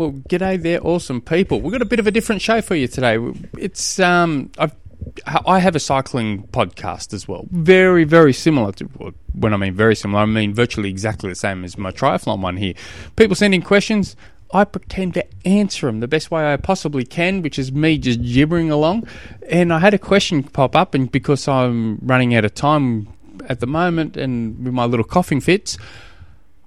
Well, g'day there, awesome people. We've got a bit of a different show for you today. It's um, I've, I have a cycling podcast as well. Very, very similar to when I mean very similar, I mean virtually exactly the same as my triathlon one here. People sending questions. I pretend to answer them the best way I possibly can, which is me just gibbering along. And I had a question pop up, and because I'm running out of time at the moment and with my little coughing fits,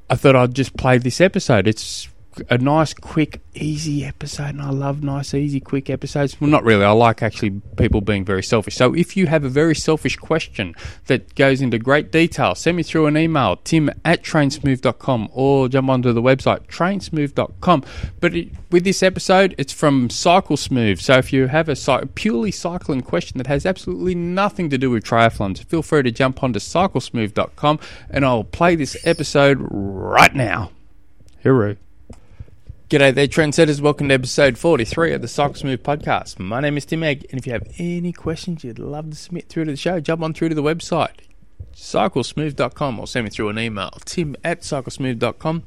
I thought I'd just play this episode. It's a nice, quick, easy episode, and I love nice, easy, quick episodes. Well, not really. I like actually people being very selfish. So if you have a very selfish question that goes into great detail, send me through an email, tim at trainsmooth.com, or jump onto the website, trainsmooth.com. But it, with this episode, it's from Cycle Smooth. So if you have a purely cycling question that has absolutely nothing to do with triathlons, feel free to jump onto cyclesmooth.com, and I'll play this episode right now. Hooroo. G'day there, trendsetters. Welcome to episode 43 of the Cycle Smooth podcast. My name is Tim Egg, and if you have any questions you'd love to submit through to the show, jump on through to the website, cyclesmooth.com, or send me through an email, tim at cyclesmooth.com.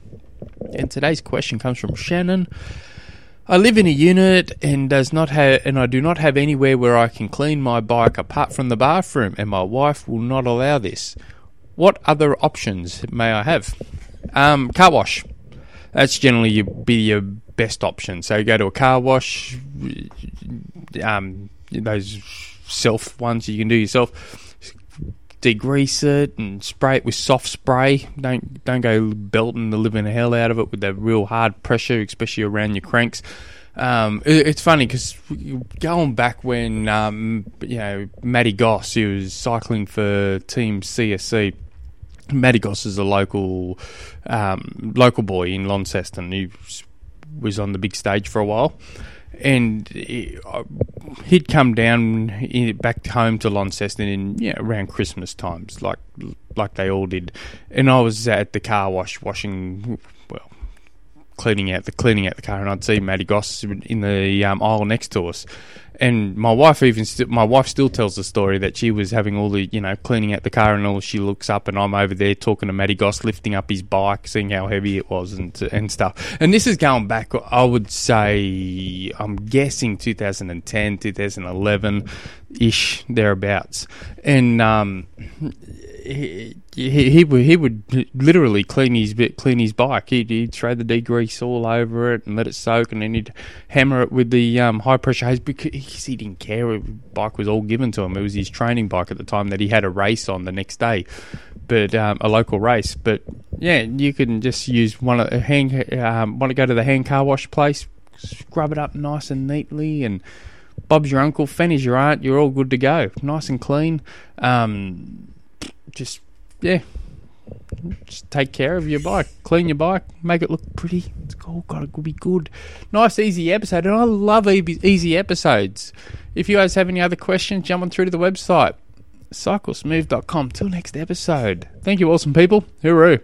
And today's question comes from Shannon. I live in a unit and does not have and I do not have anywhere where I can clean my bike apart from the bathroom and my wife will not allow this. What other options may I have? Um, car wash that's generally your, be your best option. So go to a car wash, um, those self ones you can do yourself. Degrease it and spray it with soft spray. Don't don't go belting the living hell out of it with that real hard pressure, especially around your cranks. Um, it, it's funny because going back when um, you know Matty Goss, he was cycling for Team CSC Matty is a local um, local boy in Launceston. who was on the big stage for a while, and he, would come down in, back home to Launceston in around Christmas times, like like they all did. And I was at the car wash washing, well, cleaning out the cleaning out the car, and I'd see Matty Goss in the um, aisle next to us. And my wife even st- my wife still tells the story that she was having all the you know cleaning out the car and all she looks up and I'm over there talking to Matty Goss lifting up his bike seeing how heavy it was and and stuff. And this is going back I would say I'm guessing 2010 2011 ish thereabouts. And um he, he, he would he would literally clean his bit clean his bike. He'd, he'd throw the degrease all over it and let it soak, and then he'd hammer it with the um, high pressure hose because he didn't care. The bike was all given to him. It was his training bike at the time that he had a race on the next day, but um, a local race. But yeah, you can just use one of hand. Um, want to go to the hand car wash place, scrub it up nice and neatly, and Bob's your uncle, Fanny's your aunt. You're all good to go, nice and clean. Um, just yeah, just take care of your bike, clean your bike, make it look pretty. It's all got to be good. Nice, easy episode, and I love easy episodes. If you guys have any other questions, jump on through to the website cyclesmooth.com. Till next episode. Thank you, awesome people. Hooroo.